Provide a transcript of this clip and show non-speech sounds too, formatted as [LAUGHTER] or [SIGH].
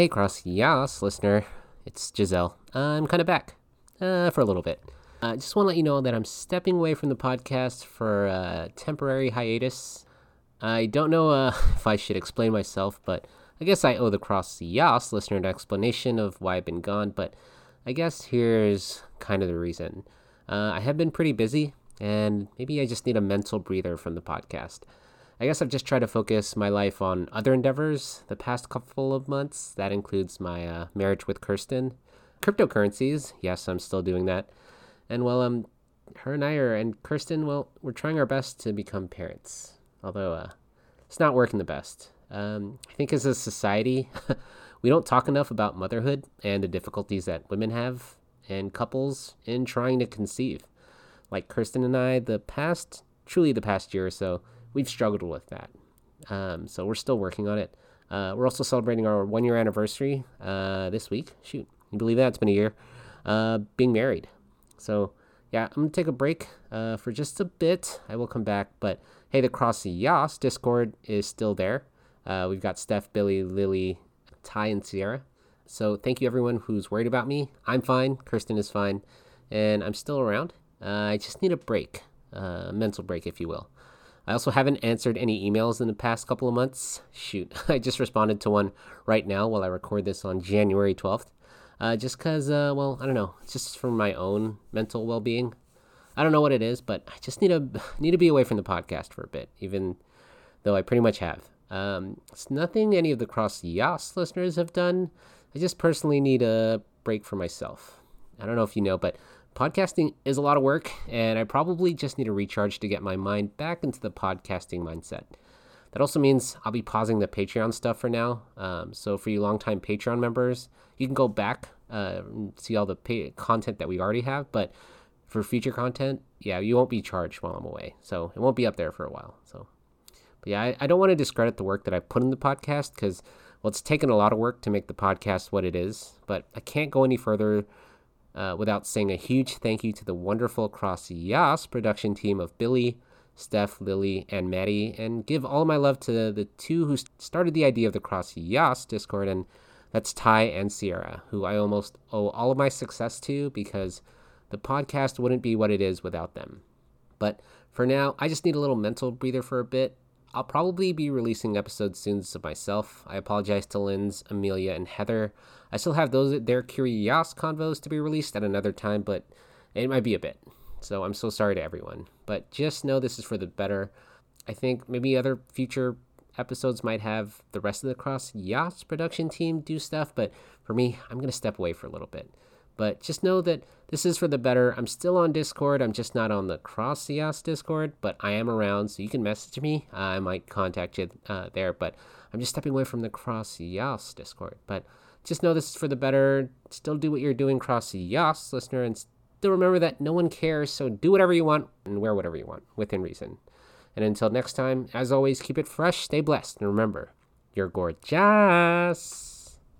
Hey, CrossYAAS listener, it's Giselle. I'm kind of back uh, for a little bit. I uh, just want to let you know that I'm stepping away from the podcast for a temporary hiatus. I don't know uh, [LAUGHS] if I should explain myself, but I guess I owe the CrossYAAS listener an explanation of why I've been gone, but I guess here's kind of the reason. Uh, I have been pretty busy, and maybe I just need a mental breather from the podcast. I guess I've just tried to focus my life on other endeavors the past couple of months. That includes my uh, marriage with Kirsten, cryptocurrencies. Yes, I'm still doing that. And well, um, her and I are, and Kirsten, well, we're trying our best to become parents. Although, uh, it's not working the best. Um, I think as a society, [LAUGHS] we don't talk enough about motherhood and the difficulties that women have and couples in trying to conceive. Like Kirsten and I, the past, truly the past year or so, we've struggled with that. Um, so we're still working on it. Uh, we're also celebrating our one year anniversary uh, this week. Shoot, you believe that? It's been a year. Uh, being married. So yeah, I'm gonna take a break uh, for just a bit. I will come back. But hey, the CrossYAAS Discord is still there. Uh, we've got Steph, Billy, Lily, Ty, and Sierra. So thank you everyone who's worried about me. I'm fine. Kirsten is fine, and I'm still around. Uh, I just need a break, a mental break, if you will. I also haven't answered any emails in the past couple of months. Shoot, [LAUGHS] I just responded to one right now while I record this on January 12th. Uh, just because, uh, well, I don't know, it's just for my own mental well being. I don't know what it is, but I just need to [SIGHS] need to be away from the podcast for a bit, even though I pretty much have. Um, it's nothing any of the CrossYAAS listeners have done. I just personally need a break for myself. I don't know if you know, but podcasting is a lot of work, and I probably just need a recharge to get my mind back into the podcasting mindset. That also means I'll be pausing the Patreon stuff for now. Um, so for you longtime Patreon members, you can go back uh, and see all the pay- content that we already have. But for future content, yeah, you won't be charged while I'm away, so it won't be up there for a while. So, but yeah, I, I don't want to discredit the work that I put in the podcast because well, it's taken a lot of work to make the podcast what it is. But I can't go any further uh, without saying a huge thank you to the wonderful CrossYAAS production team of Billy, Steph, Lily, and Maddie, and give all my love to the two who started the idea of the CrossYAAS Discord, and that's Ty and Sierra, who I almost owe all of my success to because the podcast wouldn't be what it is without them. But for now, I just need a little mental breather for a bit. I'll probably be releasing episodes soon of myself. I apologize to Linz, Amelia, and Heather. I still have those their Curios convos to be released at another time, but it might be a bit. So I'm so sorry to everyone. But just know this is for the better. I think maybe other future episodes might have the rest of the CrossYAAS production team do stuff, but for me, I'm going to step away for a little bit. But just know that this is for the better. I'm still on Discord. I'm just not on the CrossYAAS Discord, but I am around, so you can message me. I might contact you uh, there, but I'm just stepping away from the CrossYAAS Discord. But just know this is for the better. Still do what you're doing, CrossYAAS listener, and still remember that no one cares, so do whatever you want and wear whatever you want within reason. And until next time, as always, keep it fresh, stay blessed, and remember, you're gorgeous.